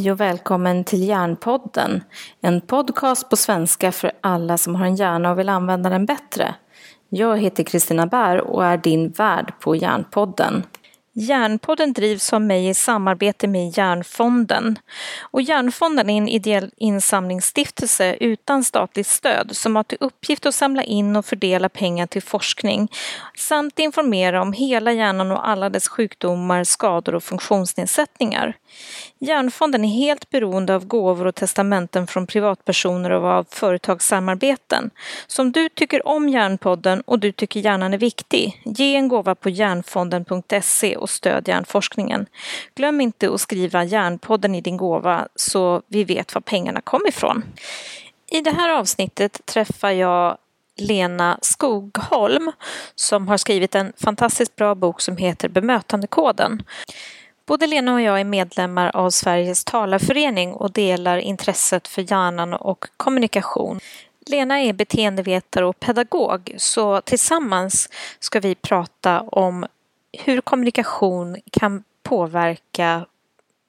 Hej och välkommen till Hjärnpodden. En podcast på svenska för alla som har en hjärna och vill använda den bättre. Jag heter Kristina Bär och är din värd på Hjärnpodden. Hjärnpodden drivs av mig i samarbete med Hjärnfonden. Och Hjärnfonden är en ideell insamlingsstiftelse utan statligt stöd som har till uppgift att samla in och fördela pengar till forskning samt informera om hela hjärnan och alla dess sjukdomar, skador och funktionsnedsättningar. Järnfonden är helt beroende av gåvor och testamenten från privatpersoner och av företagssamarbeten. Så om du tycker om Järnpodden och du tycker hjärnan är viktig, ge en gåva på järnfonden.se och stöd hjärnforskningen. Glöm inte att skriva Järnpodden i din gåva så vi vet var pengarna kom ifrån. I det här avsnittet träffar jag Lena Skogholm som har skrivit en fantastiskt bra bok som heter Bemötandekoden. Både Lena och jag är medlemmar av Sveriges talarförening och delar intresset för hjärnan och kommunikation. Lena är beteendevetare och pedagog så tillsammans ska vi prata om hur kommunikation kan påverka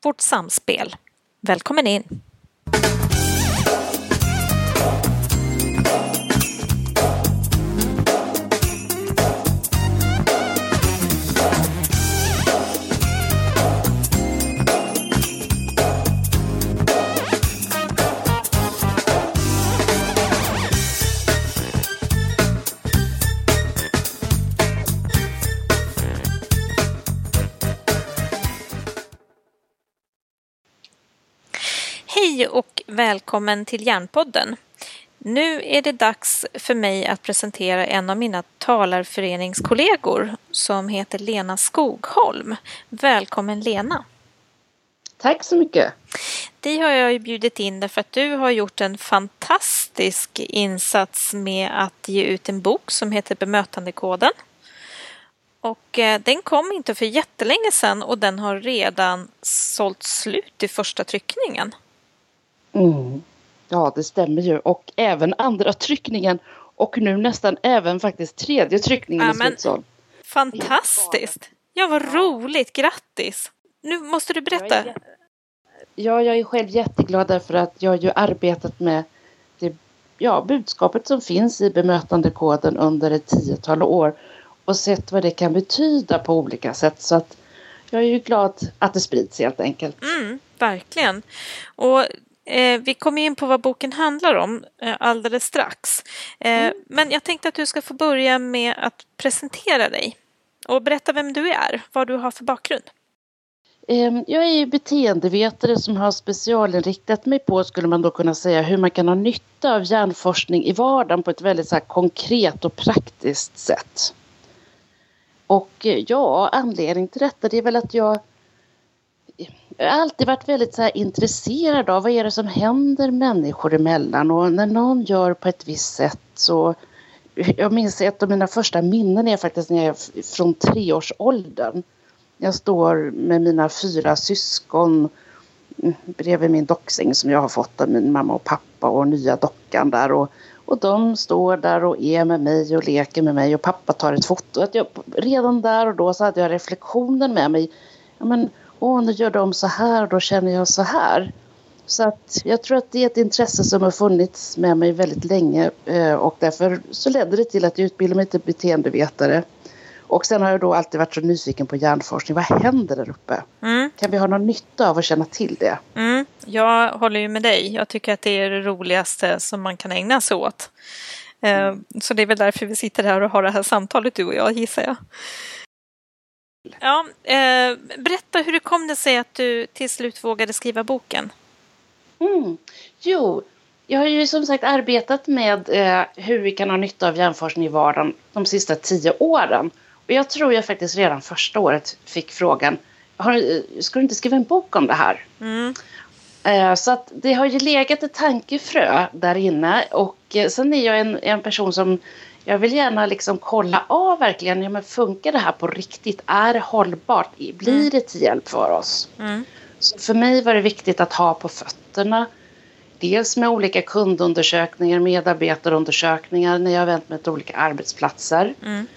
vårt samspel. Välkommen in! Hej och välkommen till Hjärnpodden. Nu är det dags för mig att presentera en av mina talarföreningskollegor som heter Lena Skogholm. Välkommen Lena! Tack så mycket! Dig har jag ju bjudit in därför att du har gjort en fantastisk insats med att ge ut en bok som heter Bemötandekoden. Och eh, den kom inte för jättelänge sedan och den har redan sålt slut i första tryckningen. Mm. Ja, det stämmer ju. Och även andra tryckningen och nu nästan även faktiskt tredje tryckningen ja, men, slutsåld. Fantastiskt! Ja, vad roligt! Grattis! Nu måste du berätta. Jag är, ja, jag är själv jätteglad därför att jag har ju arbetat med det ja, budskapet som finns i bemötandekoden under ett tiotal år och sett vad det kan betyda på olika sätt. Så att jag är ju glad att det sprids helt enkelt. Mm, verkligen. Och Eh, vi kommer in på vad boken handlar om eh, alldeles strax. Eh, mm. Men jag tänkte att du ska få börja med att presentera dig och berätta vem du är, vad du har för bakgrund. Ehm, jag är beteendevetare som har specialinriktat mig på, skulle man då kunna säga, hur man kan ha nytta av hjärnforskning i vardagen på ett väldigt så konkret och praktiskt sätt. Och eh, ja, anledningen till detta det är väl att jag jag har alltid varit väldigt så intresserad av vad är det som händer människor emellan och när någon gör på ett visst sätt så jag minns ett av mina första minnen är faktiskt när jag är från treårsåldern. Jag står med mina fyra syskon mm, bredvid min docksäng som jag har fått av min mamma och pappa och nya dockan där och, och de står där och är med mig och leker med mig och pappa tar ett foto. Att jag, redan där och då så hade jag reflektionen med mig. Ja, men, åh nu gör de så här och då känner jag så här. Så att jag tror att det är ett intresse som har funnits med mig väldigt länge eh, och därför så ledde det till att jag utbildade mig till beteendevetare. Och sen har jag då alltid varit så nyfiken på hjärnforskning. Vad händer där uppe? Mm. Kan vi ha någon nytta av att känna till det? Mm. Jag håller ju med dig. Jag tycker att det är det roligaste som man kan ägna sig åt. Mm. Så det är väl därför vi sitter här och har det här samtalet du och jag gissar jag. Ja, eh, berätta hur det kom det sig att du till slut vågade skriva boken? Mm. Jo, jag har ju som sagt arbetat med eh, hur vi kan ha nytta av hjärnforskning i vardagen de sista tio åren. Och jag tror jag faktiskt redan första året fick frågan, har, ska du inte skriva en bok om det här? Mm. Eh, så att det har ju legat ett tankefrö där inne och eh, sen är jag en, en person som jag vill gärna liksom kolla av verkligen, ja, men funkar det här på riktigt? Är det hållbart? Blir mm. det till hjälp för oss? Mm. Så för mig var det viktigt att ha på fötterna. Dels med olika kundundersökningar, medarbetarundersökningar när jag vänt mig till olika arbetsplatser. Mm.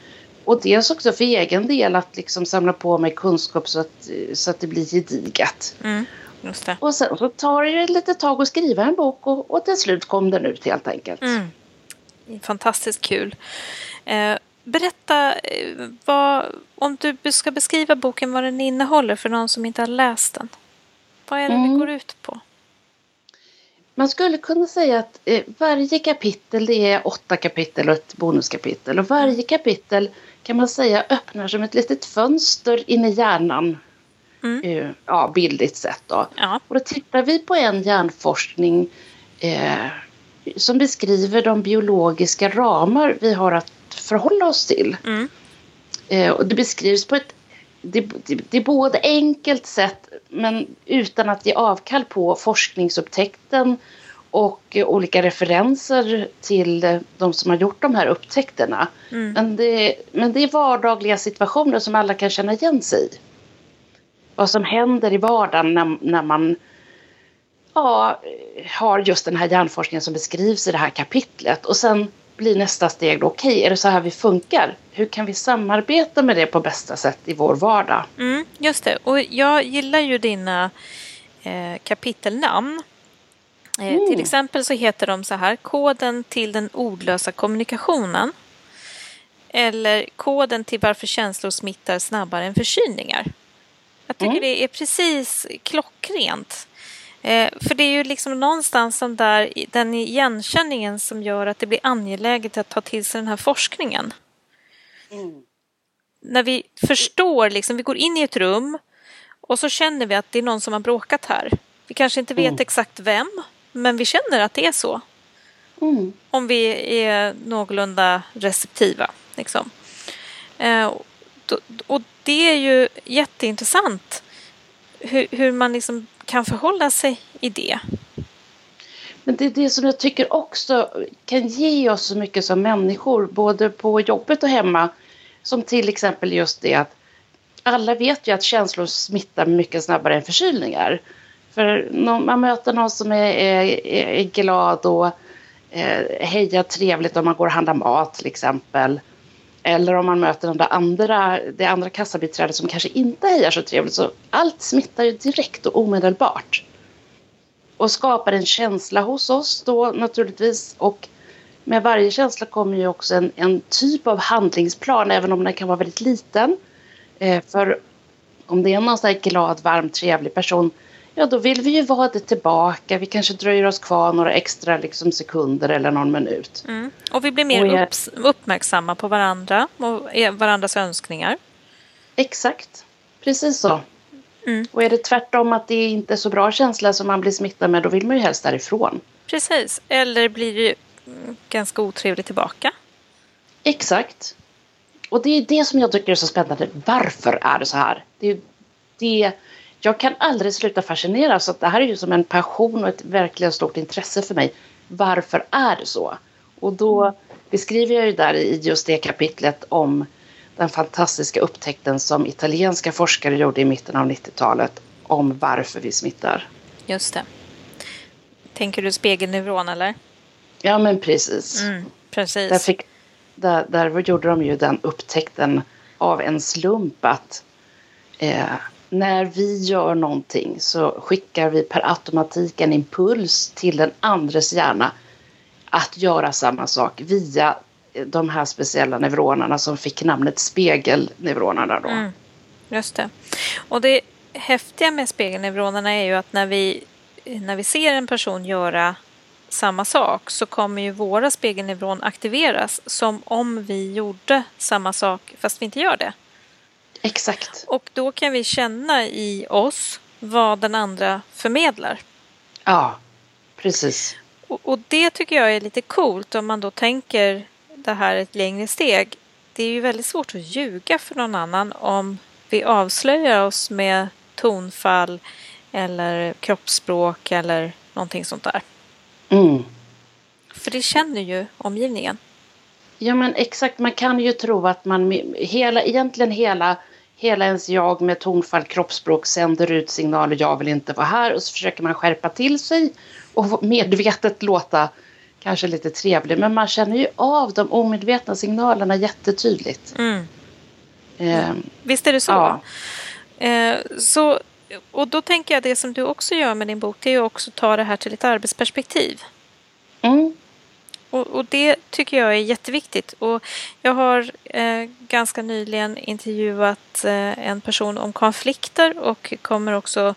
Och dels också för egen del att liksom samla på mig kunskap så att, så att det blir gediget. Mm. Och sen så tar det ett litet tag att skriva en bok och, och till slut kom den ut helt enkelt. Mm. Fantastiskt kul. Eh, berätta, eh, vad, om du ska beskriva boken, vad den innehåller för någon som inte har läst den. Vad är det Mm. det går ut på? Man skulle kunna säga att eh, varje kapitel, det är åtta kapitel och ett bonuskapitel. Och varje kapitel kan man säga öppnar som ett litet fönster in i hjärnan. Mm. Ja, bildligt sett då. Ja. Och då tittar vi på en hjärnforskning eh, som beskriver de biologiska ramar vi har att förhålla oss till. Mm. Eh, och det beskrivs på ett det, det, det är både enkelt sätt men utan att ge avkall på forskningsupptäckten och eh, olika referenser till eh, de som har gjort de här upptäckterna. Mm. Men, det, men det är vardagliga situationer som alla kan känna igen sig i. Vad som händer i vardagen när, när man ja, har just den här hjärnforskningen som beskrivs i det här kapitlet. Och sen blir nästa steg då, okej, är det så här vi funkar? Hur kan vi samarbeta med det på bästa sätt i vår vardag? Mm, just det. Och jag gillar ju dina eh, kapitelnamn. Eh, Mm. Till exempel så heter de så här, koden till den ordlösa kommunikationen. Eller koden till varför känslor smittar snabbare än förkylningar. Jag tycker Mm. det är precis klockrent. Eh, för det är ju liksom någonstans som där, den igenkänningen som gör att det blir angeläget att ta till sig den här forskningen när vi förstår, liksom, vi går in i ett rum och så känner vi att det är någon som har bråkat här. Vi kanske inte vet Mm. exakt vem, men vi känner att det är så. Mm. Om vi är någorlunda receptiva. Liksom. Eh, och, och det är ju jätteintressant hur, hur man liksom kan förhålla sig i det. Men det är det som jag tycker också kan ge oss så mycket som människor, både på jobbet och hemma. Som till exempel just det att alla vet ju att känslor smittar mycket snabbare än förkylningar. För man möter någon som är, är, är glad och eh, hejar trevligt om man går och handlar mat till exempel. Eller om man möter den där andra, det andra kassabiträdet som kanske inte hejar så trevligt. Så allt smittar ju direkt och omedelbart och skapar en känsla hos oss då naturligtvis. Och med varje känsla kommer ju också en, en typ av handlingsplan även om den kan vara väldigt liten. Eh, för om det är någon sån här glad, varm, trevlig person ja då vill vi ju vara det tillbaka. Vi kanske dröjer oss kvar några extra liksom, sekunder eller någon minut. Mm. Och vi blir mer jag- uppmärksamma på varandra och är- varandras önskningar. Exakt, precis så. Mm. Och är det tvärtom att det inte är så bra känsla som man blir smittad med då vill man ju helst därifrån. Precis. Eller blir det mm, ganska otrevligt tillbaka. Exakt. Och det är det som jag tycker är så spännande. Varför är det så här? Det är ju det jag kan aldrig sluta fascineras. Så det här är ju som en passion och ett verkligen stort intresse för mig. Varför är det så? Och då beskriver jag ju där i just det kapitlet om den fantastiska upptäckten som italienska forskare gjorde i mitten av 90-talet om varför vi smittar. Just det. Tänker du spegelneuron eller? Ja men precis. Mm, precis. Där, fick, där, där gjorde de ju den upptäckten av en slump att eh, när vi gör någonting så skickar vi per automatik en impuls till den andres hjärna att göra samma sak via de här speciella neuronerna som fick namnet spegelneuronerna. Då. Mm, just det. Och det häftiga med spegelneuronerna är ju att när vi, när vi ser en person göra samma sak så kommer ju våra spegelneuron aktiveras som om vi gjorde samma sak fast vi inte gör det. Exakt. Och då kan vi känna i oss vad den andra förmedlar. Ja, precis. Och, och det tycker jag är lite coolt om man då tänker det här ett längre steg. Det är ju väldigt svårt att ljuga för någon annan om vi avslöjar oss med tonfall eller kroppsspråk eller någonting sånt där. Mm. För det känner ju omgivningen. Ja men exakt, man kan ju tro att man hela, egentligen hela, hela ens jag med tonfall, kroppsspråk sänder ut signaler jag vill inte vara här och så försöker man skärpa till sig och medvetet låta kanske lite trevlig men man känner ju av de omedvetna signalerna jättetydligt. Mm. Eh, Visst är det så? Ja. Eh, så och då tänker jag det som du också gör med din bok, det är också att ta det här till ett arbetsperspektiv. Mm. Och, och, det tycker jag är jätteviktigt. Och jag har eh, ganska nyligen intervjuat eh, en person om konflikter och kommer också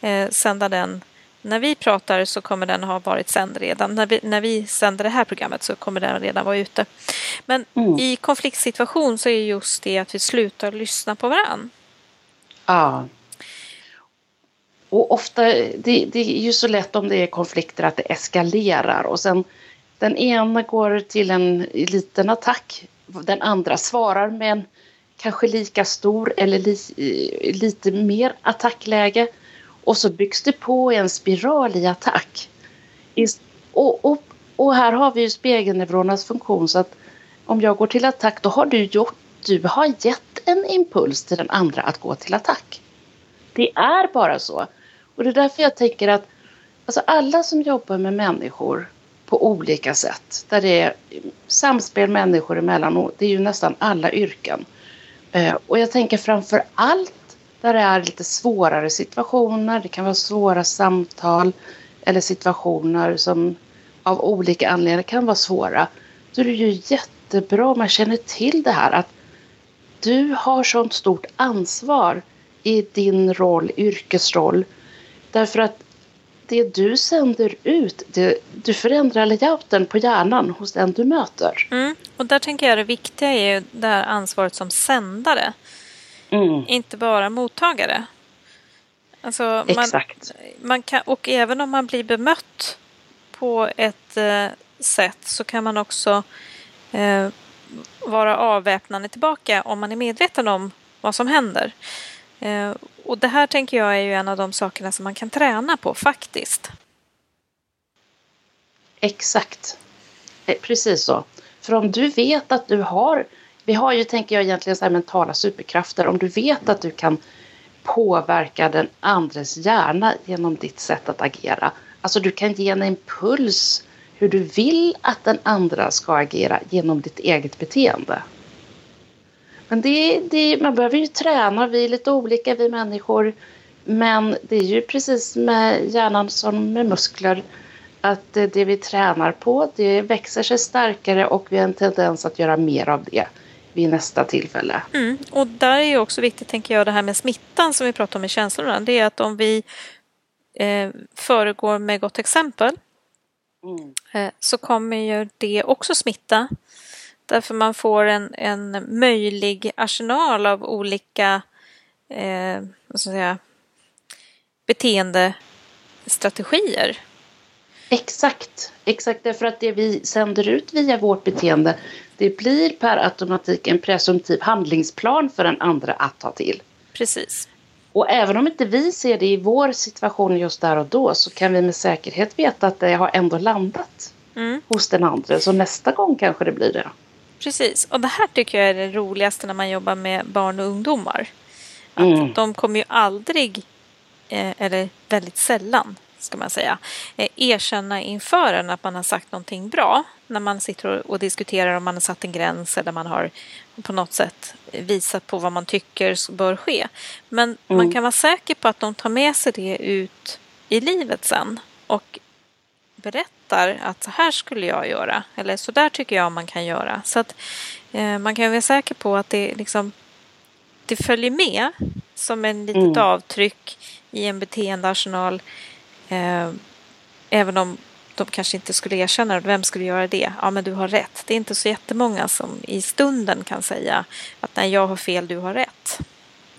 eh, sända den när vi pratar så kommer den ha varit sänd redan. När vi, när vi sänder det här programmet så kommer den redan vara ute. Men mm. i konfliktsituation så är just det att vi slutar lyssna på varandra. Ja. Och ofta, det, det, är ju så lätt om det är konflikter att det eskalerar och sen den ena går till en liten attack. Den andra svarar med en kanske lika stor eller li, eh, lite mer attackläge. Och så byggs det på en spiral i attack. Och, och, och här har vi ju spegelneuronernas funktion så att om jag går till attack då har du gjort, du har gett en impuls till den andra att gå till attack. Det är bara så. Och det är därför jag tänker att alltså alla som jobbar med människor på olika sätt, där det är samspel människor emellan och det är ju nästan alla yrken. Eh, och jag tänker framför allt där det är lite svårare situationer. Det kan vara svåra samtal eller situationer som av olika anledningar kan vara svåra. Då är det ju jättebra om man känner till det här att du har sånt stort ansvar i din roll, yrkesroll. Därför att det du sänder ut, det, du förändrar layouten på hjärnan hos den du möter. Mm. Och där tänker jag det viktiga är ju det här ansvaret som sändare. Mm. Inte bara mottagare. Alltså Exakt. Man kan, och även om man blir bemött på ett eh, sätt så kan man också eh, vara avväpnande tillbaka om man är medveten om vad som händer. Eh, och det här tänker jag är ju en av de sakerna som man kan träna på faktiskt. Exakt. Eh, precis så. För om du vet att du har vi har ju, tänker jag, egentligen så här mentala superkrafter. Om du vet att du kan påverka den andres hjärna genom ditt sätt att agera. Alltså du kan ge en impuls hur du vill att den andra ska agera genom ditt eget beteende. Men det, det, man behöver ju träna, vi är lite olika vi människor. Men det är ju precis med hjärnan som med muskler. Att det vi tränar på det växer sig starkare och vi har en tendens att göra mer av det vid nästa tillfälle. Mm. Och där är också viktigt, tänker jag, det här med smittan som vi pratar om i känslorna. Det är att om vi eh, föregår med gott exempel mm. eh, så kommer ju det också smitta. Därför man får en, en möjlig arsenal av olika eh, vad ska jag säga, beteendestrategier. Exakt, exakt därför att det vi sänder ut via vårt beteende det blir per automatik en presumtiv handlingsplan för den andra att ta till. Precis. Och även om inte vi ser det i vår situation just där och då så kan vi med säkerhet veta att det har ändå landat mm. hos den andra. Så nästa gång kanske det blir det. Precis, och det här tycker jag är det roligaste när man jobbar med barn och ungdomar. Att mm. De kommer ju aldrig, eh, eller väldigt sällan, ska man säga, eh, erkänna inför en att man har sagt någonting bra när man sitter och diskuterar om man har satt en gräns eller man har på något sätt visat på vad man tycker bör ske. Men mm. man kan vara säker på att de tar med sig det ut i livet sen och berättar att så här skulle jag göra eller så där tycker jag man kan göra. Så att eh, man kan vara säker på att det liksom det följer med som en litet mm. avtryck i en beteendearsenal Eh, även om de kanske inte skulle erkänna det. Vem skulle göra det? Ja, men du har rätt. Det är inte så jättemånga som i stunden kan säga att nej, jag har fel, du har rätt.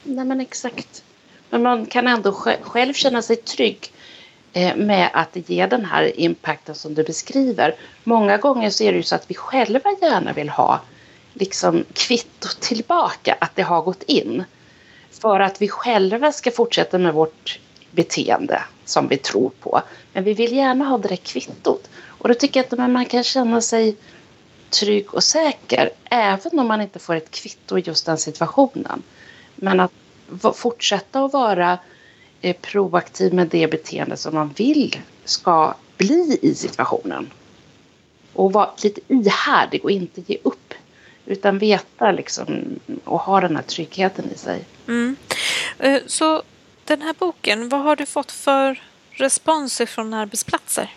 Nej, men exakt. Men man kan ändå själv känna sig trygg Eh, med att ge den här impacten som du beskriver. Många gånger så är det ju så att vi själva gärna vill ha liksom kvitto tillbaka att det har gått in. För att vi själva ska fortsätta med vårt beteende som vi tror på. Men vi vill gärna ha det där kvittot. Och då tycker jag att man kan känna sig trygg och säker även om man inte får ett kvitto i just den situationen. Men att fortsätta att vara eh, proaktiv med det beteende som man vill ska bli i situationen. Och vara lite ihärdig och inte ge upp. Utan veta liksom och ha den här tryggheten i sig. Mm. Eh, så den här boken, vad har du fått för respons från arbetsplatser?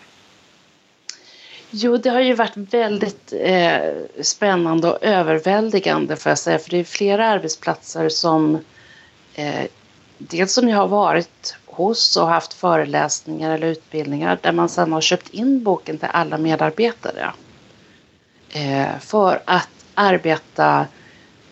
Jo, det har ju varit väldigt eh, spännande och överväldigande får jag säga, för det är flera arbetsplatser som eh, dels som jag har varit hos och haft föreläsningar eller utbildningar där man sedan har köpt in boken till alla medarbetare. Eh, för att arbeta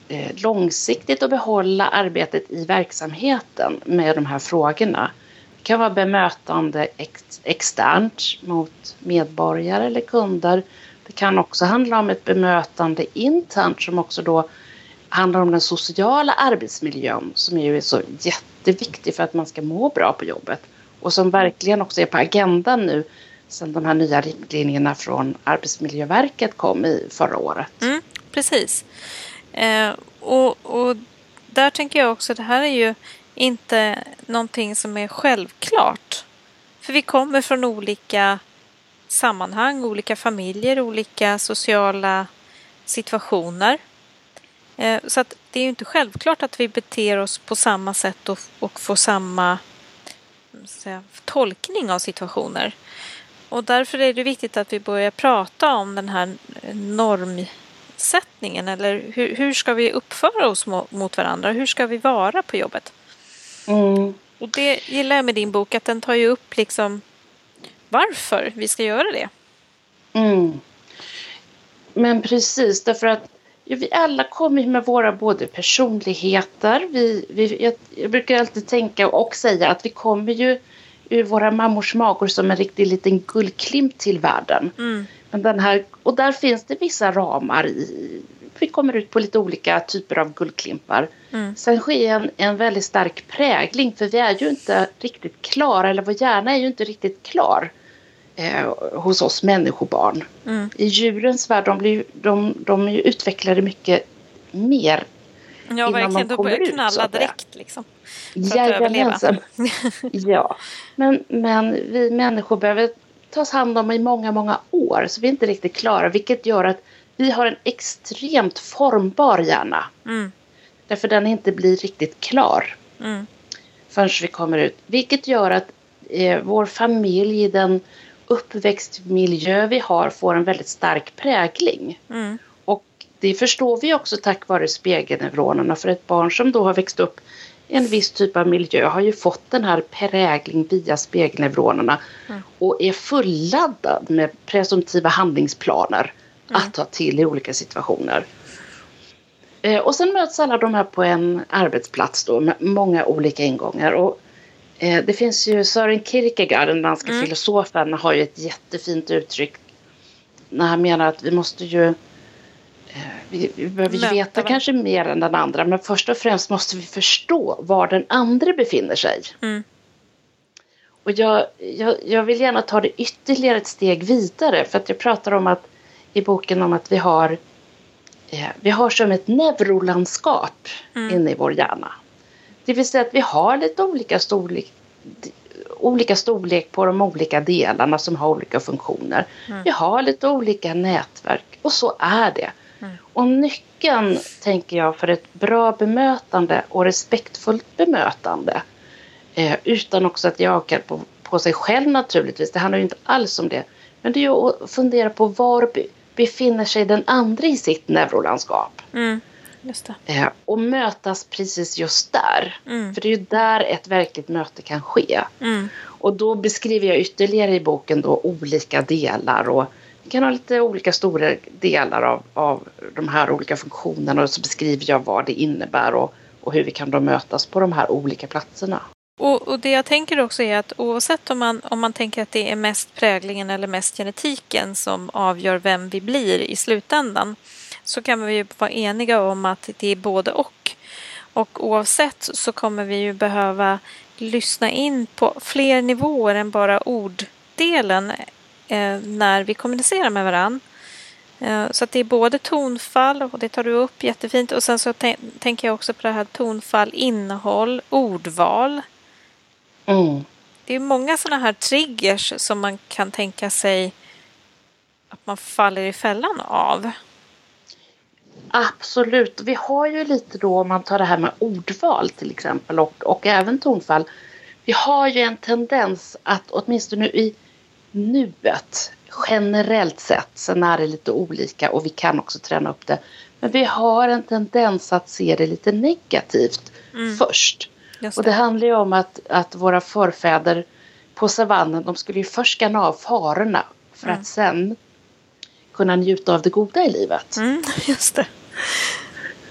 eh, långsiktigt och behålla arbetet i verksamheten med de här frågorna. Det kan vara bemötande ex externt mot medborgare eller kunder. Det kan också handla om ett bemötande internt som också då handlar om den sociala arbetsmiljön som ju är så jätteviktig för att man ska må bra på jobbet och som verkligen också är på agendan nu sen de här nya riktlinjerna från Arbetsmiljöverket kom i förra året. Mm, precis. Eh, och, och där tänker jag också, det här är ju inte någonting som är självklart. För vi kommer från olika sammanhang, olika familjer, olika sociala situationer. Eh, så att det är ju inte självklart att vi beter oss på samma sätt och, och får samma säga, tolkning av situationer. Och därför är det viktigt att vi börjar prata om den här normsättningen eller hur, hur ska vi uppföra oss mot varandra? Hur ska vi vara på jobbet? Mm. Och det gillar jag med din bok, att den tar ju upp liksom varför vi ska göra det. Mm. Men precis, därför att ja, vi alla kommer med våra både personligheter, vi, vi, jag, jag brukar alltid tänka och säga att vi kommer ju ur våra mammors magor som en riktig liten guldklimp till världen. Mm. Men den här, och där finns det vissa ramar i, vi kommer ut på lite olika typer av guldklimpar. Mm. Sen sker en, en väldigt stark prägling för vi är ju inte riktigt klara, eller vår hjärna är ju inte riktigt klar eh, hos oss människobarn. Mm. I djurens värld, de, blir, de, de är ju utvecklade mycket mer Ja, verkligen. De börjar knalla ut, direkt liksom. Jajamensan. ja, men, men vi människor behöver tas hand om i många, många år så vi är inte riktigt klara vilket gör att vi har en extremt formbar hjärna. Mm. Därför den inte blir riktigt klar mm. förrän vi kommer ut. Vilket gör att eh, vår familj, den uppväxtmiljö vi har får en väldigt stark prägling. Mm. Och det förstår vi också tack vare spegelneuronerna för ett barn som då har växt upp i en viss typ av miljö har ju fått den här prägling via spegelneuronerna mm. och är fulladdad med presumtiva handlingsplaner mm. att ta till i olika situationer. Eh, och sen möts alla de här på en arbetsplats då med många olika ingångar. Och, det finns ju Sören Kierkegaard, den danska mm. filosofen, har ju ett jättefint uttryck när han menar att vi måste ju eh, vi, vi behöver ju veta kanske mer än den andra men först och främst måste vi förstå var den andra befinner sig. Mm. Och jag, jag, jag vill gärna ta det ytterligare ett steg vidare för att jag pratar om att i boken om att vi har eh, vi har som ett neurolandskap mm. inne i vår hjärna. Det vill säga att vi har lite olika storlek, olika storlek på de olika delarna som har olika funktioner. Mm. Vi har lite olika nätverk och så är det. Mm. Och nyckeln, tänker jag, för ett bra bemötande och respektfullt bemötande eh, utan också att jaga på, på sig själv naturligtvis, det handlar ju inte alls om det. Men det är ju att fundera på var befinner sig den andra i sitt neurolandskap. Mm, eh, och mötas precis just där. Mm. För det är ju där ett verkligt möte kan ske. Mm. Och då beskriver jag ytterligare i boken då olika delar och vi kan ha lite olika stora delar av, av de här olika funktionerna och så beskriver jag vad det innebär och, och hur vi kan då mötas på de här olika platserna. Och, och, det jag tänker också är att oavsett om man, om man tänker att det är mest präglingen eller mest genetiken som avgör vem vi blir i slutändan så kan vi ju vara eniga om att det är både och. Och oavsett så kommer vi ju behöva lyssna in på fler nivåer än bara orddelen eh, när vi kommunicerar med varandra. Eh, så att det är både tonfall, och det tar du upp jättefint, och sen så tänker jag också på det här tonfall, innehåll, ordval. Mm. Det är många sådana här triggers som man kan tänka sig att man faller i fällan av. Absolut. Vi har ju lite då om man tar det här med ordval till exempel och, och även tonfall vi har ju en tendens att åtminstone i nuet generellt sett, sen är det lite olika och vi kan också träna upp det. Men vi har en tendens att se det lite negativt mm. först. Det. Och det handlar ju om att, att våra förfäder på savannen, de skulle ju först skanna av farorna för mm. att sen kunna njuta av det goda i livet. Mm, just det.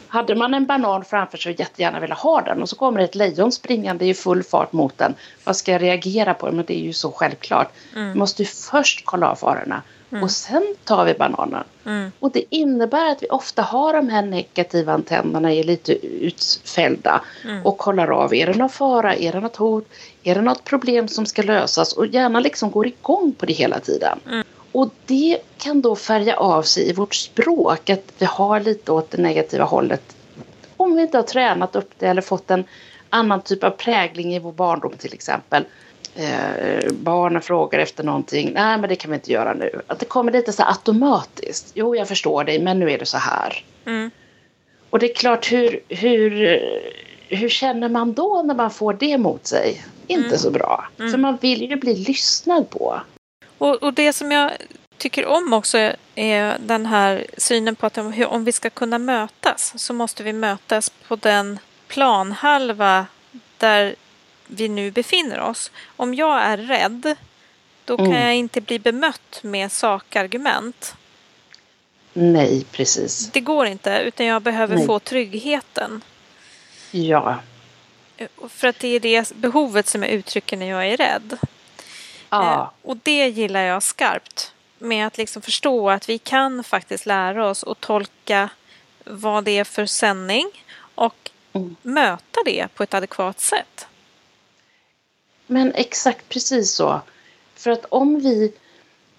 Hade man en banan framför sig och jättegärna ville ha den och så kommer ett lejon springande i full fart mot den. Vad ska jag reagera på? Men det är ju så självklart. Mm. Vi måste först kolla av farorna mm. och sen tar vi bananen. Mm. Och det innebär att vi ofta har de här negativa antennerna är lite utfällda mm. och kollar av. Är det någon fara? Är det något hot? Är det något problem som ska lösas? Och gärna liksom går igång på det hela tiden. Och det kan då färga av sig i vårt språk, att vi har lite åt det negativa hållet. Om vi inte har tränat upp det eller fått en annan typ av prägling i vår barndom till exempel. Eh, barnen frågar efter någonting, nej men det kan vi inte göra nu. Att det kommer lite så automatiskt. Jo, jag förstår dig, men nu är det så här. Mm. Och det är klart, hur, hur, hur känner man då när man får det mot sig? Inte mm. så bra. Mm. För man vill ju bli lyssnad på. Och, och det som jag tycker om också är den här synen på att om vi ska kunna mötas så måste vi mötas på den planhalva där vi nu befinner oss. Om jag är rädd då kan mm. jag inte bli bemött med sakargument. Nej, precis. Det går inte, utan jag behöver Nej. få tryggheten. Ja. För att det är det behovet som jag uttrycker när jag är rädd. Ja. Eh, och det gillar jag skarpt. Med att liksom förstå att vi kan faktiskt lära oss att tolka vad det är för sändning och mm. möta det på ett adekvat sätt. Men exakt precis så. För att om vi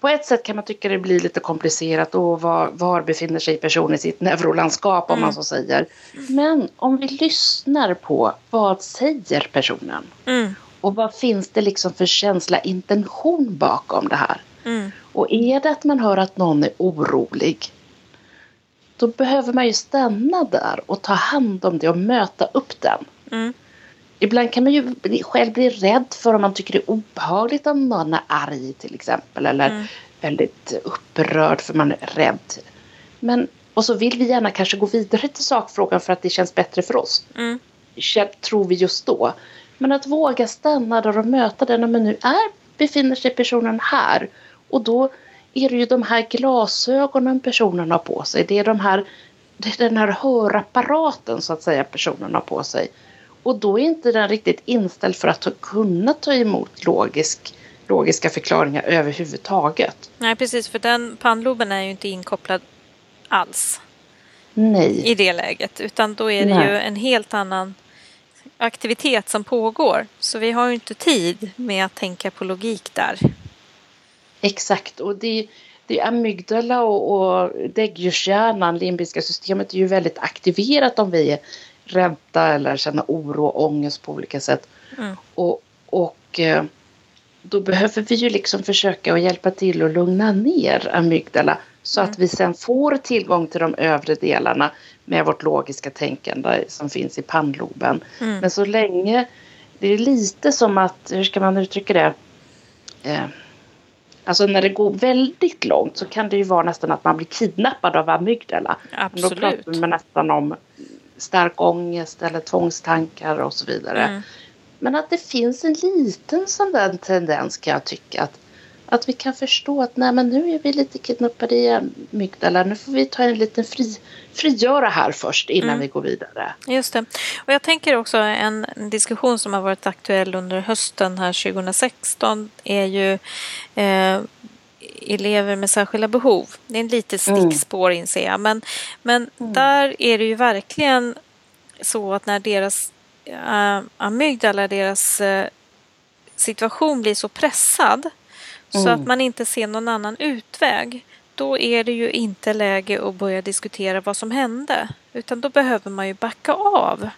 på ett sätt kan man tycka det blir lite komplicerat och var, var befinner sig personen i sitt neurolandskap om mm. man så säger. Men om vi lyssnar på vad säger personen mm. Och vad finns det liksom för känsla, intention bakom det här? Mm. Och är det att man hör att någon är orolig då behöver man ju stanna där och ta hand om det och möta upp den. Mm. Ibland kan man ju själv bli rädd för om man tycker det är obehagligt om någon är arg till exempel eller mm. väldigt upprörd för man är rädd. Men, och så vill vi gärna kanske gå vidare till sakfrågan för att det känns bättre för oss. Mm. Tror vi just då. Men att våga stanna där och möta den. Men nu är, befinner sig personen här. Och då är det ju de här glasögonen personen har på sig. Det är, de här, det är den här hörapparaten så att säga personen har på sig. Och då är inte den riktigt inställd för att kunna ta emot logisk, logiska förklaringar överhuvudtaget. Nej precis, för den pannloben är ju inte inkopplad alls. Nej. I det läget, utan då är det Nej. ju en helt annan aktivitet som pågår. Så vi har ju inte tid med att tänka på logik där. Exakt, och det, det är amygdala och, och däggdjurshjärnan, limbiska systemet, är ju väldigt aktiverat om vi är rädda eller känner oro och ångest på olika sätt. Mm. Och, och eh, då behöver vi ju liksom försöka att hjälpa till att lugna ner amygdala så att vi sen får tillgång till de övre delarna med vårt logiska tänkande som finns i pannloben. Mm. Men så länge, det är lite som att, hur ska man uttrycka det? Eh, alltså när det går väldigt långt så kan det ju vara nästan att man blir kidnappad av amygdala. Absolut. Då pratar man nästan om stark ångest eller tvångstankar och så vidare. Mm. Men att det finns en liten sån där tendens kan jag tycka att att vi kan förstå att nej, men nu är vi lite kidnappade i amygdala. Nu får vi ta en liten fri, frigöra här först innan mm. vi går vidare. Just det. Och jag tänker också en, diskussion som har varit aktuell under hösten här 2016 är ju eh, elever med särskilda behov. Det är en litet mm. stickspår mm. inser jag. Men, men mm. där är det ju verkligen så att när deras äh, amygdala, deras äh, situation blir så pressad. Så att man inte ser någon annan utväg. Då är det ju inte läge att börja diskutera vad som hände. Utan då behöver man ju backa av.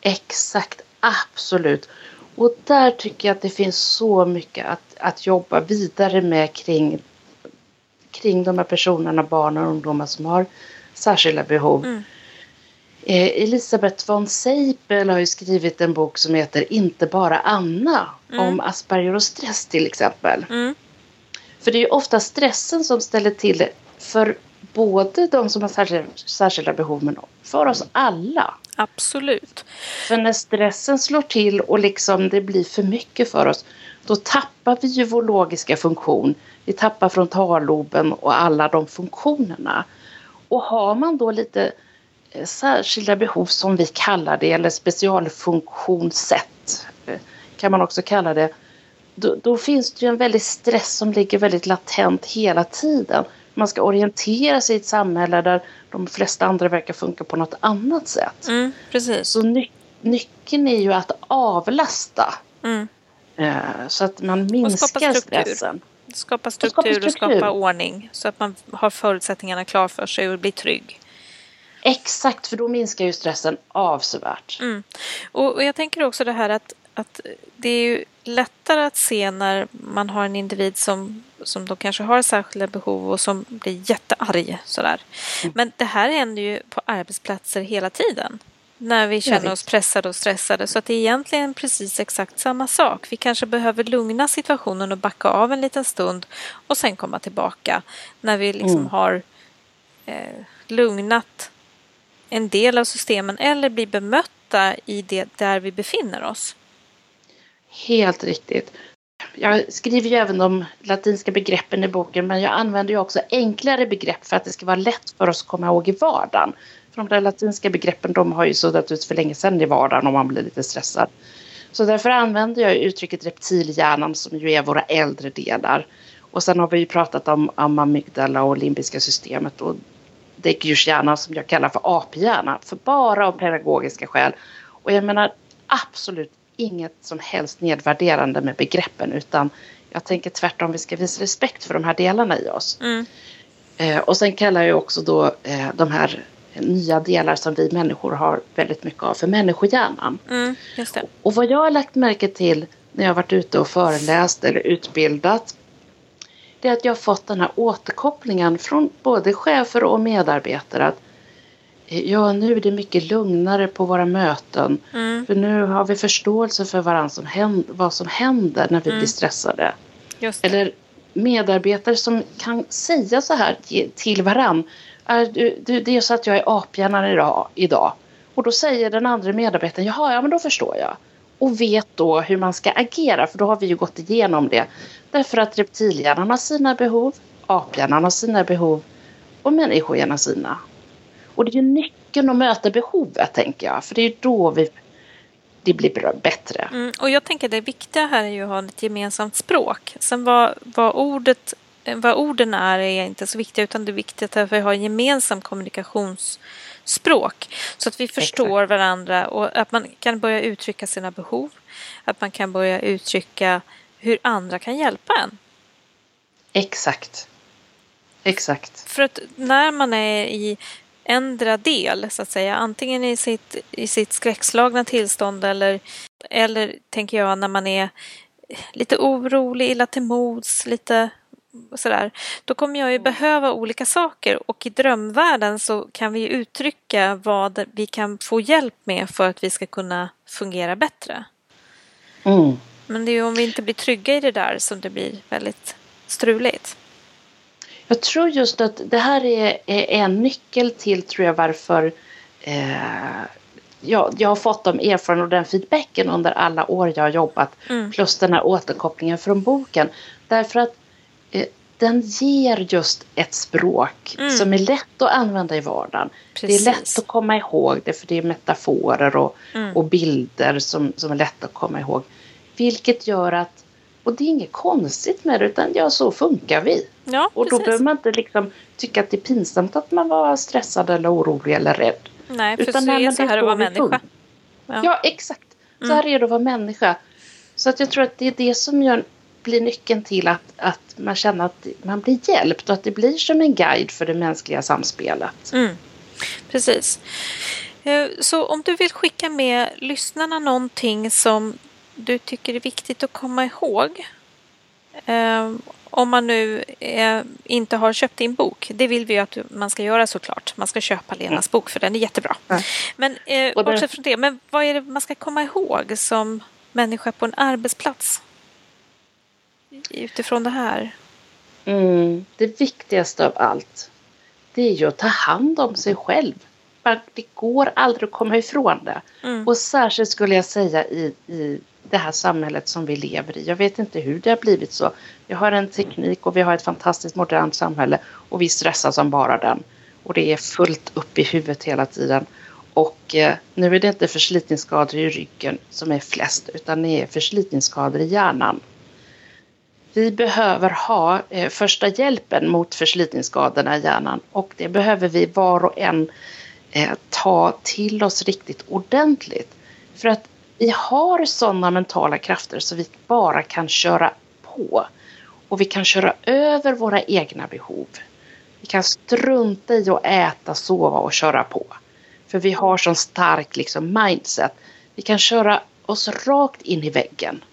Exakt, absolut. Och där tycker jag att det finns så mycket att, att jobba vidare med kring, kring de här personerna, barn och ungdomar som har särskilda behov. Mm. Eh, Elisabeth von Seipel har ju skrivit en bok som heter Inte bara Anna mm. om Asperger och stress till exempel. Mm. För det är ju ofta stressen som ställer till det för både de som har särskilda, särskilda behov men för oss alla. Absolut. För när stressen slår till och liksom det blir för mycket för oss då tappar vi ju vår logiska funktion. Vi tappar frontalloben och alla de funktionerna. Och har man då lite särskilda behov som vi kallar det eller specialfunktionssätt eh, kan man också kalla det. Då, då, finns det ju en väldig stress som ligger väldigt latent hela tiden. Man ska orientera sig i ett samhälle där de flesta andra verkar funka på något annat sätt. Mm, precis. Så ny, nyckeln är ju att avlasta. Mm. Eh, så att man minskar stressen. Skapa struktur och skapa ordning så att man har förutsättningarna klar för sig och blir trygg. Exakt, för då minskar ju stressen avsevärt. Mm. Och, och jag tänker också det här att, att det är ju lättare att se när man har en individ som, som då kanske har särskilda behov och som blir jättearg. Sådär. Mm. Men det här händer ju på arbetsplatser hela tiden när vi känner oss pressade och stressade. Så att det är egentligen precis exakt samma sak. Vi kanske behöver lugna situationen och backa av en liten stund och sen komma tillbaka när vi liksom mm. har eh, lugnat en del av systemen eller blir bemötta i det där vi befinner oss. Helt riktigt. Jag skriver ju även de latinska begreppen i boken men jag använder ju också enklare begrepp för att det ska vara lätt för oss att komma ihåg i vardagen. För de där latinska begreppen de har ju suddat ut för länge sedan i vardagen om man blir lite stressad. Så därför använder jag uttrycket reptilhjärnan som ju är våra äldre delar. Och sen har vi ju pratat om, om amygdala och limbiska systemet och däggdjurshjärnan som jag kallar för aphjärna. För bara av pedagogiska skäl. Och jag menar absolut inget som helst nedvärderande med begreppen utan jag tänker tvärtom vi ska visa respekt för de här delarna i oss. Mm. Eh, och sen kallar jag också då eh, de här nya delar som vi människor har väldigt mycket av för människohjärnan. Mm, och vad jag har lagt märke till när jag har varit ute och föreläst eller utbildat det är att jag har fått den här återkopplingen från både chefer och medarbetare att eh, ja, nu är det mycket lugnare på våra möten. Mm. För nu har vi förståelse för varandra som händer, vad som händer när vi mm. blir stressade. Eller medarbetare som kan säga så här till varandra det är så att jag är aphjärnan idag, idag. Och då säger den andra medarbetaren, jaha, ja men då förstår jag. Och vet då hur man ska agera, för då har vi ju gått igenom det. Därför att reptilhjärnan har sina behov, aphjärnan har sina behov och människohjärnan sina. Och det är ju nyckeln att möta behovet, tänker jag. För det är då vi, det blir bättre. Mm, och jag tänker det viktiga här är ju att ha ett gemensamt språk. Sen vad, vad ordet vad orden är är inte så viktigt utan det är viktigt att vi har gemensam kommunikations kommunikationsspråk så att vi förstår Exakt. varandra och att man kan börja uttrycka sina behov. Att man kan börja uttrycka hur andra kan hjälpa en. Exakt. Exakt. För att när man är i ändra del, så att säga, antingen i sitt, i sitt skräckslagna tillstånd eller, eller, tänker jag, när man är lite orolig, illa till mods, lite sådär, då kommer jag ju behöva olika saker och i drömvärlden så kan vi uttrycka vad vi kan få hjälp med för att vi ska kunna fungera bättre. Mm. Men det är ju om vi inte blir trygga i det där som det blir väldigt struligt. Jag tror just att det här är, en nyckel till tror jag varför eh, jag, jag har fått de erfarenheterna och den feedbacken under alla år jag har jobbat. Mm. Plus den här återkopplingen från boken. Därför att den ger just ett språk mm. som är lätt att använda i vardagen. Precis. Det är lätt att komma ihåg det för det är metaforer och, mm. och bilder som, som är lätta att komma ihåg. Vilket gör att, och det är inget konstigt med det utan ja så funkar vi. Ja, och då behöver man inte liksom tycka att det är pinsamt att man var stressad eller orolig eller rädd. Nej, för utan, så är så här att vara människa. Ja. ja, exakt. Så mm. här är det att vara människa. Så att jag tror att det är det som gör blir nyckeln till att, att man känner att man blir hjälpt och att det blir som en guide för det mänskliga samspelet. Mm. Precis. Eh, så om du vill skicka med lyssnarna någonting som du tycker är viktigt att komma ihåg. Eh, om man nu eh, inte har köpt din bok. Det vill vi ju att man ska göra såklart. Man ska köpa Lenas bok för den är jättebra. Mm. Men eh, bortsett från det, men vad är det man ska komma ihåg som människa på en arbetsplats? Utifrån det här. Mm, det viktigaste av allt, det är ju att ta hand om sig själv. Det går aldrig att komma ifrån det. Mm. Och särskilt skulle jag säga i, i det här samhället som vi lever i. Jag vet inte hur det har blivit så. Vi har en teknik och vi har ett fantastiskt modernt samhälle och vi stressar som bara den. Och det är fullt upp i huvudet hela tiden. Och eh, nu är det inte förslitningsskador i ryggen som är flest utan det är förslitningsskador i hjärnan. Vi behöver ha eh, första hjälpen mot förslitningsskadorna i hjärnan och det behöver vi var och en eh, ta till oss riktigt ordentligt. För att vi har sådana mentala krafter så vi bara kan köra på. Och vi kan köra över våra egna behov. Vi kan strunta i att äta, sova och köra på. För vi har sån stark liksom, mindset. Vi kan köra oss rakt in i väggen.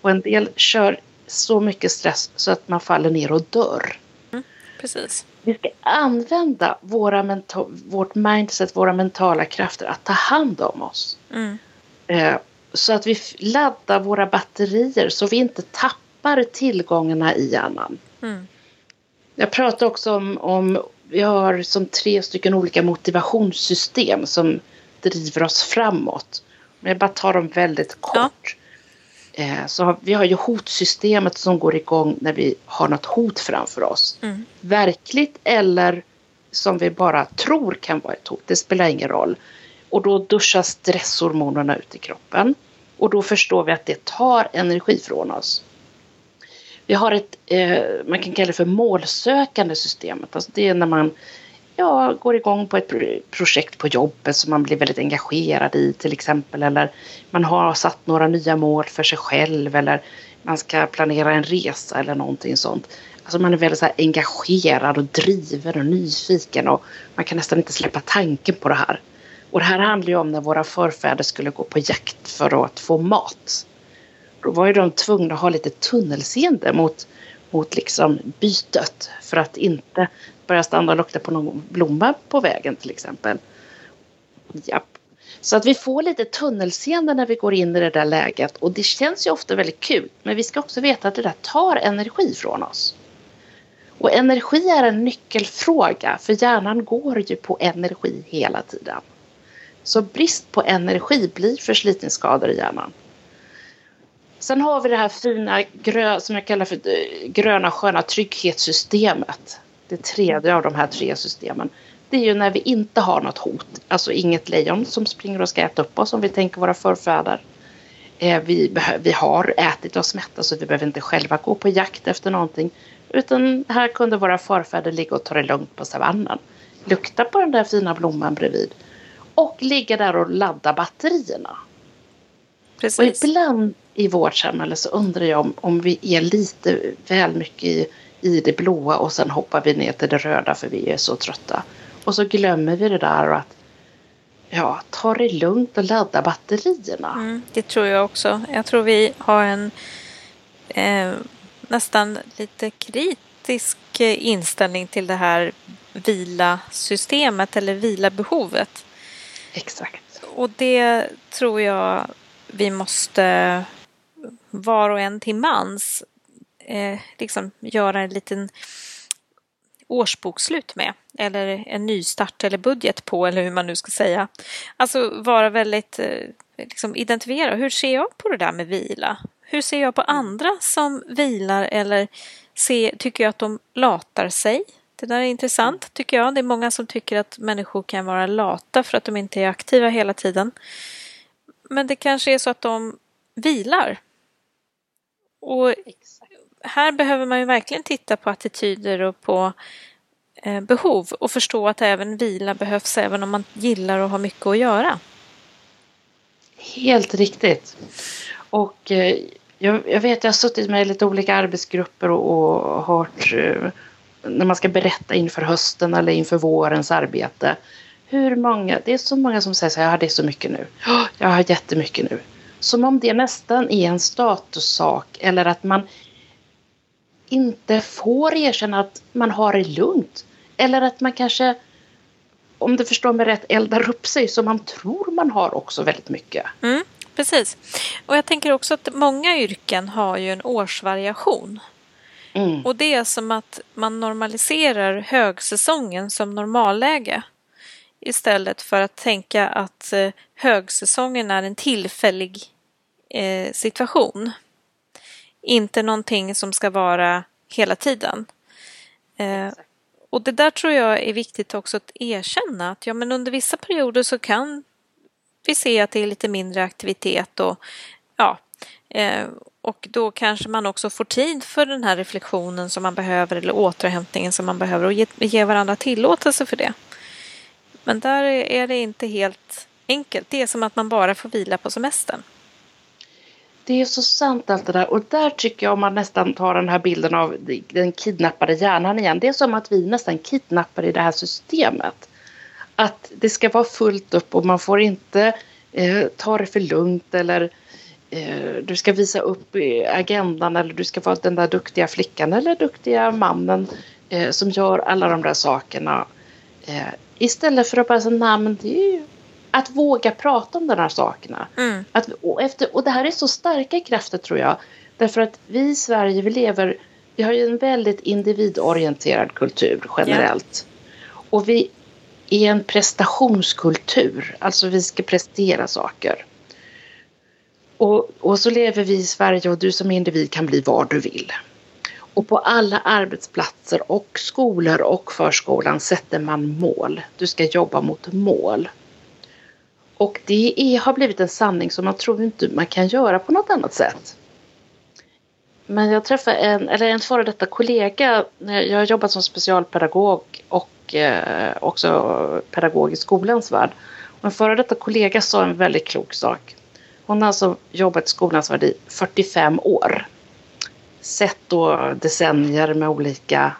Och en del kör så mycket stress så att man faller ner och dör. Mm, precis. Vi ska använda våra vårt mindset, våra mentala krafter att ta hand om oss. Mm. Eh, så att vi laddar våra batterier så vi inte tappar tillgångarna i hjärnan. Mm. Jag pratar också om, om, vi har som tre stycken olika motivationssystem som driver oss framåt. Men jag bara tar dem väldigt kort. Ja. Eh, så har, vi har ju hotsystemet som går igång när vi har något hot framför oss. Mm. Verkligt eller som vi bara tror kan vara ett hot, det spelar ingen roll. Och då duschas stresshormonerna ut i kroppen. Och då förstår vi att det tar energi från oss. Vi har ett, eh, man kan kalla det för målsökande systemet. Alltså det är när man ja, går igång på ett projekt på jobbet som man blir väldigt engagerad i till exempel. Eller man har satt några nya mål för sig själv eller man ska planera en resa eller någonting sånt. Alltså man är väldigt så engagerad och driven och nyfiken och man kan nästan inte släppa tanken på det här. Och det här handlar ju om när våra förfäder skulle gå på jakt för att få mat. Då var ju de tvungna att ha lite tunnelseende mot, mot liksom bytet för att inte Börjar stanna och lukta på någon blomma på vägen till exempel. Japp. Så att vi får lite tunnelseende när vi går in i det där läget och det känns ju ofta väldigt kul. Men vi ska också veta att det där tar energi från oss. Och energi är en nyckelfråga för hjärnan går ju på energi hela tiden. Så brist på energi blir förslitningsskador i hjärnan. Sen har vi det här fina grö, som jag kallar för eh, gröna sköna trygghetssystemet. Det tredje av de här tre systemen. Det är ju när vi inte har något hot. Alltså inget lejon som springer och ska äta upp oss om vi tänker våra förfäder. Eh, vi, vi har ätit oss mätta så vi behöver inte själva gå på jakt efter någonting. Utan här kunde våra förfäder ligga och ta det lugnt på savannen. Lukta på den där fina blomman bredvid och ligga där och ladda batterierna. Precis. Och ibland i vårt samhälle så undrar jag om, om vi är lite väl mycket i, i det blåa och sen hoppar vi ner till det röda för vi är så trötta. Och så glömmer vi det där och att ja, ta det lugnt och ladda batterierna. Mm, det tror jag också. Jag tror vi har en eh, nästan lite kritisk inställning till det här vila-systemet eller vila-behovet. Exakt. Och det tror jag vi måste var och en till mans eh, liksom göra en liten årsbokslut med eller en nystart eller budget på eller hur man nu ska säga. Alltså vara väldigt, eh, liksom identifiera hur ser jag på det där med vila? Hur ser jag på andra som vilar eller se, tycker jag att de latar sig? Det där är intressant tycker jag. Det är många som tycker att människor kan vara lata för att de inte är aktiva hela tiden. Men det kanske är så att de vilar. Och här behöver man ju verkligen titta på attityder och på eh, behov och förstå att även vila behövs även om man gillar och har mycket att göra. Helt riktigt. Och eh, jag, jag, vet, jag har suttit med lite olika arbetsgrupper och, och hört eh, när man ska berätta inför hösten eller inför vårens arbete. Hur många, det är så många som säger så här, ja det är så mycket nu. Jag har jättemycket nu. Som om det nästan är en statussak eller att man inte får erkänna att man har det lugnt. Eller att man kanske, om du förstår mig rätt, eldar upp sig som man tror man har också väldigt mycket. Mm, precis. Och jag tänker också att många yrken har ju en årsvariation. Mm. Och det är som att man normaliserar högsäsongen som normalläge. Istället för att tänka att eh, högsäsongen är en tillfällig eh, situation. Inte någonting som ska vara hela tiden. Eh, och det där tror jag är viktigt också att erkänna att ja, men under vissa perioder så kan vi se att det är lite mindre aktivitet och ja, eh, och då kanske man också får tid för den här reflektionen som man behöver eller återhämtningen som man behöver och ge, ge varandra tillåtelse för det. Men där är det inte helt enkelt. Det är som att man bara får vila på semestern. Det är så sant allt det där och där tycker jag om man nästan tar den här bilden av den kidnappade hjärnan igen. Det är som att vi nästan kidnappar i det här systemet. Att det ska vara fullt upp och man får inte eh, ta det för lugnt eller eh, du ska visa upp agendan eller du ska vara den där duktiga flickan eller duktiga mannen eh, som gör alla de där sakerna. Eh, istället för att bara säga, nej men det är ju att våga prata om de här sakerna. Mm. Att, och, efter, och det här är så starka krafter tror jag. Därför att vi i Sverige, vi lever, vi har ju en väldigt individorienterad kultur generellt. Yeah. Och vi är en prestationskultur, alltså vi ska prestera saker. Och, och så lever vi i Sverige och du som individ kan bli vad du vill. Och på alla arbetsplatser och skolor och förskolan sätter man mål. Du ska jobba mot mål. Och det är, har blivit en sanning som man tror inte man kan göra på något annat sätt. Men jag träffade en, eller en före detta kollega, jag har jobbat som specialpedagog och eh, också pedagog i skolans värld. Och en före detta kollega sa en väldigt klok sak. Hon har alltså jobbat i skolans värld i 45 år. Sett då decennier med olika,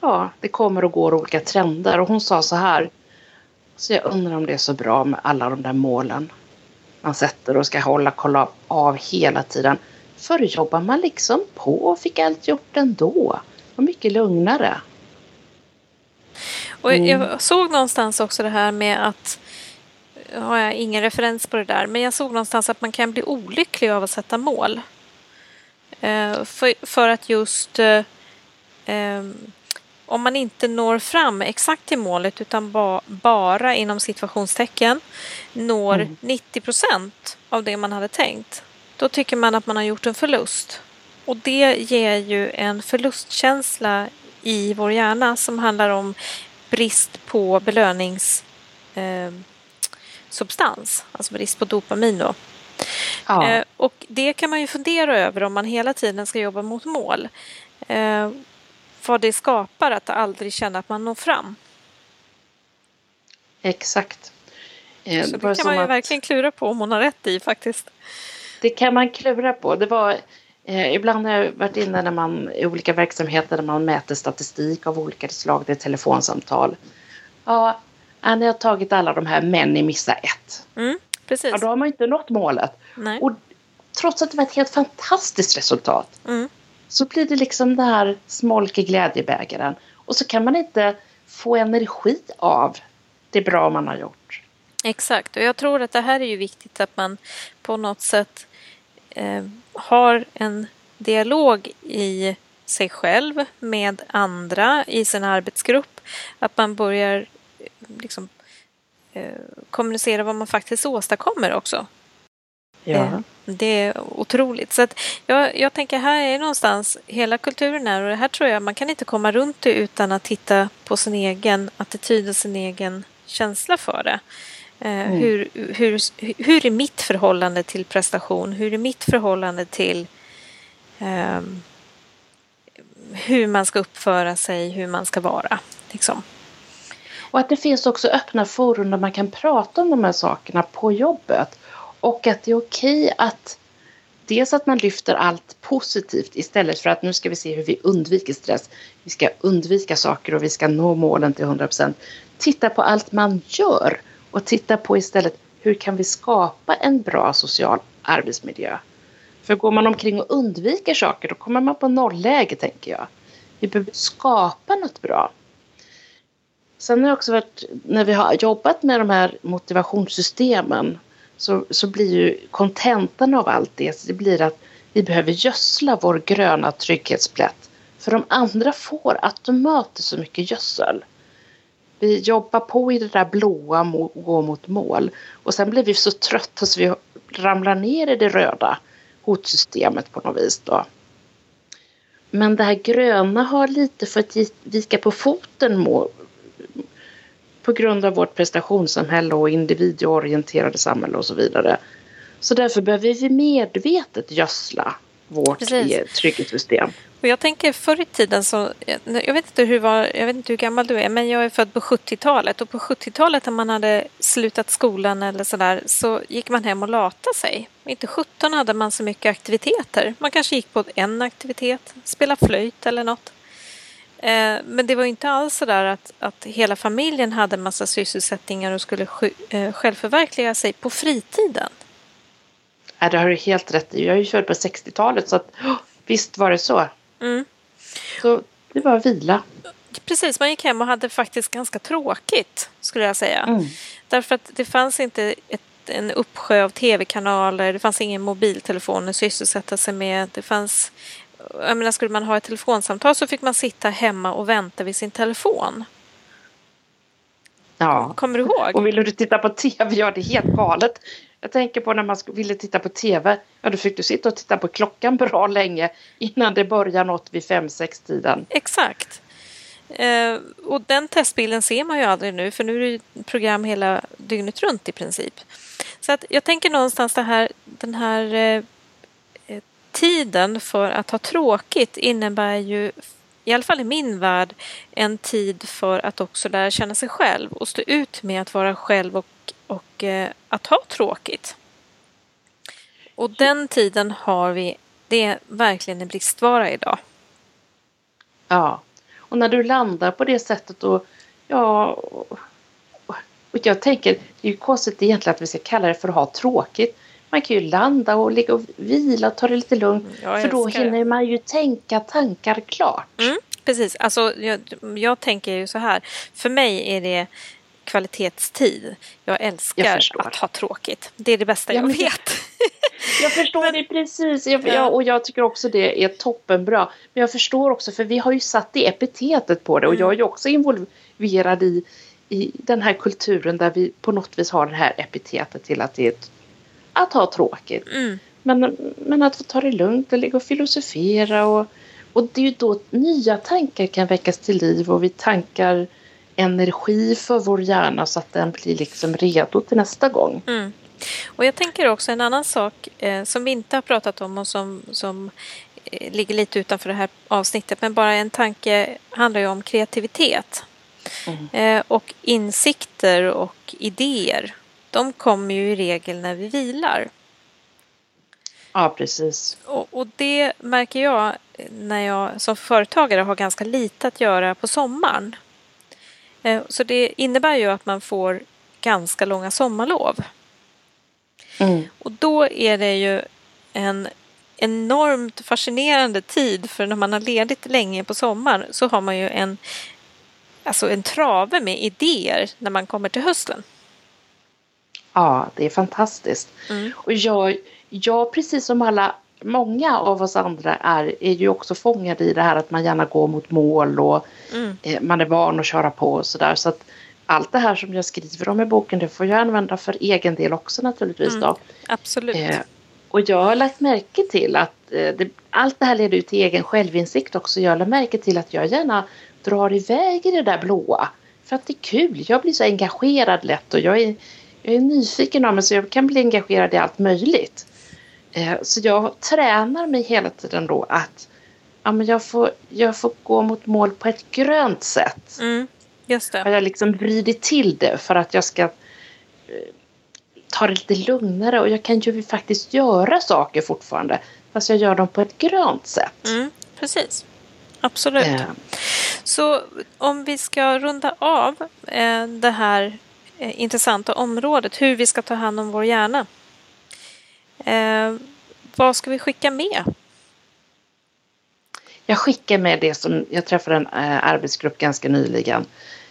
ja, det kommer och går olika trender. Och hon sa så här, så jag undrar om det är så bra med alla de där målen man sätter och ska hålla kolla av hela tiden. Förr jobbar man liksom på och fick allt gjort ändå. Och mycket lugnare. Och jag mm. såg någonstans också det här med att har jag ingen referens på det där, men jag såg någonstans att man kan bli olycklig av att sätta mål. Eh, för, att just eh, eh om man inte når fram exakt till målet utan ba, bara inom situationstecken når mm. 90 procent av det man hade tänkt, då tycker man att man har gjort en förlust. Och det ger ju en förlustkänsla i vår hjärna som handlar om brist på belöningssubstans, eh, alltså brist på dopamin då. Ja. Eh, och det kan man ju fundera över om man hela tiden ska jobba mot mål. Eh, vad det skapar att aldrig känna att man når fram. Exakt. Eh, Så det kan man ju verkligen klura på om hon har rätt i faktiskt. Det kan man klura på. Det var, eh, ibland har jag varit inne när man, i olika verksamheter där man mäter statistik av olika slag. Det är telefonsamtal. Ja, ni har tagit alla de här men ni missar ett. Mm, precis. Ja, då har man inte nått målet. Nej. Och trots att det var ett helt fantastiskt resultat. Mm så blir det liksom det här smolk i glädjebägaren. Och så kan man inte få energi av det bra man har gjort. Exakt, och jag tror att det här är ju viktigt att man på något sätt eh, har en dialog i sig själv med andra i sin arbetsgrupp. Att man börjar eh, liksom, eh, kommunicera vad man faktiskt åstadkommer också. Ja. Eh, det är otroligt. Så jag, jag tänker här är någonstans hela kulturen är och det här tror jag man kan inte komma runt det utan att titta på sin egen attityd och sin egen känsla för det. Eh, mm. hur, hur, hur är mitt förhållande till prestation? Hur är mitt förhållande till eh, hur man ska uppföra sig, hur man ska vara? Liksom. Och att det finns också öppna forum där man kan prata om de här sakerna på jobbet. Och att det är okej att dels att man lyfter allt positivt istället för att nu ska vi se hur vi undviker stress. Vi ska undvika saker och vi ska nå målen till 100% Titta på allt man gör och titta på istället hur kan vi skapa en bra social arbetsmiljö. För går man omkring och undviker saker då kommer man på nollläge tänker jag. Vi behöver skapa något bra. Sen har det också varit, när vi har jobbat med de här motivationssystemen så, så blir ju kontentan av allt det, det blir att vi behöver gödsla vår gröna trygghetsplätt. För de andra får automatiskt så mycket gödsel. Vi jobbar på i det där blåa och går mot mål. Och sen blir vi så trötta så vi ramlar ner i det röda hotsystemet på något vis då. Men det här gröna har lite fått vika på foten på grund av vårt prestationssamhälle och individorienterade samhälle och så vidare. Så därför behöver vi medvetet gödsla vårt Precis. trygghetssystem. Och jag tänker förr i tiden så, jag vet, inte hur var, jag vet inte hur gammal du är, men jag är född på 70-talet och på 70-talet när man hade slutat skolan eller sådär så gick man hem och lata sig. Inte 17 hade man så mycket aktiviteter. Man kanske gick på en aktivitet, spela flöjt eller något. Eh, men det var inte alls så där att, att hela familjen hade en massa sysselsättningar och skulle eh, självförverkliga sig på fritiden. Ja, det har du helt rätt i. Jag är ju född på 60-talet så att, oh, visst var det så. Mm. Så det var vila. Precis, man gick hem och hade faktiskt ganska tråkigt skulle jag säga. Mm. Därför att det fanns inte ett, en uppsjö av tv-kanaler, det fanns ingen mobiltelefon att sysselsätta sig med. Det fanns, jag menar, skulle man ha ett telefonsamtal så fick man sitta hemma och vänta vid sin telefon. Ja. Kommer du ihåg? Och ville du titta på tv, ja det är helt galet. Jag tänker på när man ville titta på tv. Ja, då fick du sitta och titta på klockan bra länge innan det börjar något vid fem sex tiden Exakt. Eh, och den testbilden ser man ju aldrig nu för nu är det program hela dygnet runt i princip. Så att jag tänker någonstans det här, den här eh tiden för att ha tråkigt innebär ju i alla fall i min värld, en tid för att också lära känna sig själv och stå ut med att vara själv och och eh, att ha tråkigt. Och den tiden har vi, det är verkligen en bristvara idag. Ja, och när du landar på det sättet och ja, och jag tänker, det är ju konstigt egentligen att vi ska kalla det för att ha tråkigt. Man kan ju landa och ligga och vila och ta det lite lugnt. Mm, för då hinner man ju tänka tankar klart. Mm, precis, alltså jag, jag tänker ju så här. För mig är det kvalitetstid. Jag älskar jag att ha tråkigt. Det är det bästa ja, jag vet. jag förstår det precis. Jag, ja. och jag tycker också det är toppenbra. Men jag förstår också, för vi har ju satt det epitetet på det och mm. jag är ju också involverad i, i den här kulturen där vi på något vis har det här epitetet till att det är ett, att ha tråkigt. Mm. Men, men att få ta det lugnt och ligga och filosofera och, och det är ju då nya tankar kan väckas till liv och vi tankar energi för vår hjärna så att den blir liksom redo till nästa gång. Mm. Och jag tänker också en annan sak eh, som vi inte har pratat om och som, som eh, ligger lite utanför det här avsnittet men bara en tanke handlar ju om kreativitet. Mm. Eh, och insikter och idéer de kommer ju i regel när vi vilar. Ja, precis. Och, och, det märker jag när jag som företagare har ganska lite att göra på sommaren. Eh, så det innebär ju att man får ganska långa sommarlov. Mm. Och då är det ju en enormt fascinerande tid för när man har ledigt länge på sommaren så har man ju en, alltså en trave med idéer när man kommer till hösten. Ja, det är fantastiskt. Mm. Och jag, jag, precis som alla, många av oss andra är, är ju också fångade i det här att man gärna går mot mål och Mm. Eh, man är van att köra på och sådär. Så att allt det här som jag skriver om i boken det får jag använda för egen del också naturligtvis. Mm. Då. Absolut. Eh, och jag har lagt märke till att eh, det, allt det här leder ut till egen självinsikt också. Jag har lagt märke till att jag gärna drar iväg i det där blåa. För att det är kul. Jag blir så engagerad lätt och jag är, jag är nyfiken av mig så jag kan bli engagerad i allt möjligt. Eh, så jag tränar mig hela tiden då att ja, men jag, får, jag får gå mot mål på ett grönt sätt. Mm, just det. Och jag liksom vrider till det för att jag ska eh, ta det lite lugnare och jag kan ju faktiskt göra saker fortfarande fast jag gör dem på ett grönt sätt. Mm, precis, absolut. Äh. Så om vi ska runda av eh, det här intressanta området hur vi ska ta hand om vår hjärna. Eh, vad ska vi skicka med? Jag skickar med det som jag träffade en eh, arbetsgrupp ganska nyligen.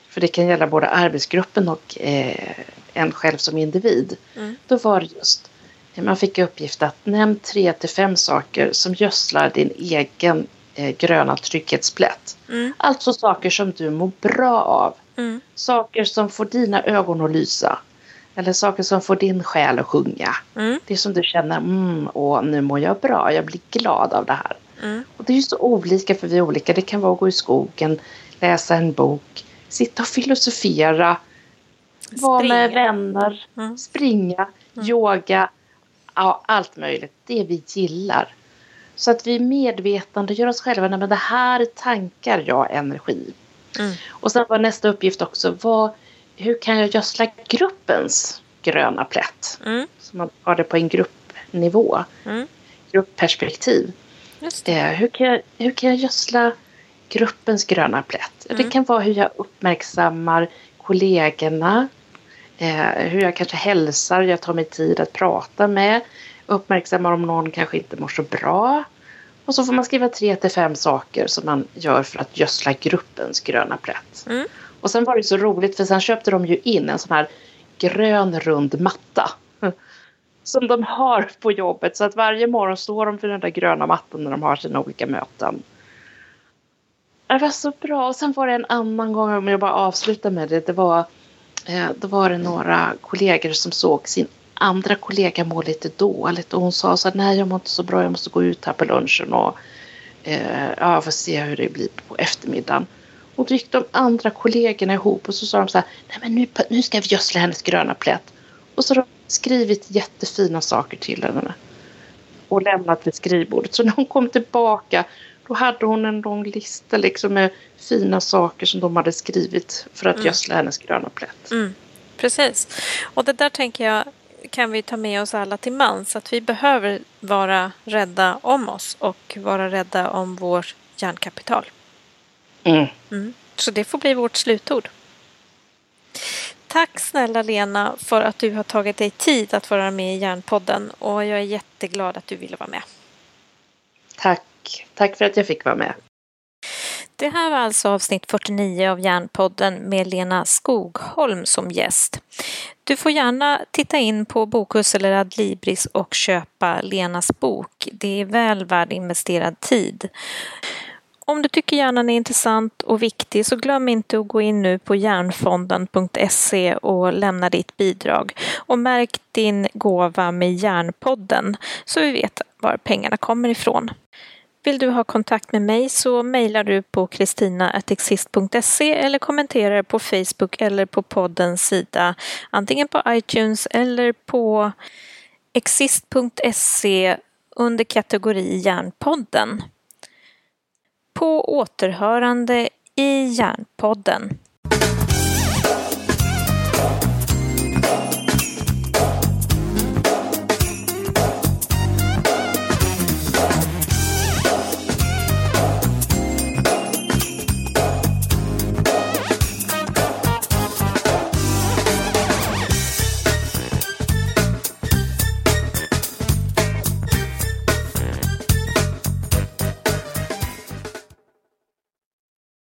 För det kan gälla både arbetsgruppen och eh, en själv som individ. Mm. Då var det just, man fick uppgift att nämn tre till fem saker som gödslar din egen eh, gröna trygghetsplätt. Mm. Alltså saker som du mår bra av. Mm. Saker som får dina ögon att lysa. Eller saker som får din själ att sjunga. Mm. Det som du känner, mm, åh, nu mår jag bra, jag blir glad av det här. Mm. Och det är ju så olika för vi är olika. Det kan vara att gå i skogen, läsa en bok, sitta och filosofera, springa. vara med vänner, mm. springa, mm. yoga, ja, allt möjligt. Det vi gillar. Så att vi medvetande gör oss själva, men det här är tankar, ja, energi. Mm. Och sen var nästa uppgift också, vad, hur kan jag gödsla gruppens gröna plätt? Mm. Så man har det på en gruppnivå, mm. gruppperspektiv. Eh, hur, kan jag, hur kan jag gödsla gruppens gröna plätt? Mm. Det kan vara hur jag uppmärksammar kollegorna, eh, hur jag kanske hälsar, jag tar mig tid att prata med, uppmärksammar om någon kanske inte mår så bra. Och så får man skriva tre till fem saker som man gör för att gödsla gruppens gröna plätt. Mm. Och sen var det så roligt för sen köpte de ju in en sån här grön rund matta som de har på jobbet. Så att varje morgon står de vid den där gröna mattan när de har sina olika möten. Det var så bra. Och sen var det en annan gång, om jag bara avslutar med det. Det var, eh, då var det några kollegor som såg sin andra kollega må lite dåligt. Och hon sa så här, nej jag mår inte så bra, jag måste gå ut här på lunchen och eh, ja, får se hur det blir på eftermiddagen. Och då gick de andra kollegorna ihop och så sa de så här, nej men nu, nu ska vi gödsla hennes gröna plätt. Och så har de skrivit jättefina saker till henne. Och lämnat vid skrivbordet. Så när hon kom tillbaka då hade hon en lång lista liksom med fina saker som de hade skrivit för att mm. gödsla hennes gröna plätt. Mm. Precis. Och det där tänker jag kan vi ta med oss alla till mans. Att vi behöver vara rädda om oss och vara rädda om vårt hjärnkapital. Mm. Mm. Så det får bli vårt slutord. Tack snälla Lena för att du har tagit dig tid att vara med i Hjärnpodden och jag är jätteglad att du ville vara med. Tack. Tack för att jag fick vara med. Det här var alltså avsnitt 49 av Hjärnpodden med Lena Skogholm som gäst. Du får gärna titta in på Bokhus eller Adlibris och köpa Lenas bok. Det är väl värd investerad tid. Om du tycker hjärnan är intressant och viktig så glöm inte att gå in nu på hjärnfonden.se och lämna ditt bidrag. Och märk din gåva med Hjärnpodden så vi vet var pengarna kommer ifrån. Vill du ha kontakt med mig så mejlar du på kristina.exist.se eller kommenterar på Facebook eller på poddens sida antingen på iTunes eller på exist.se under kategori Hjärnpodden. På återhörande i Hjärnpodden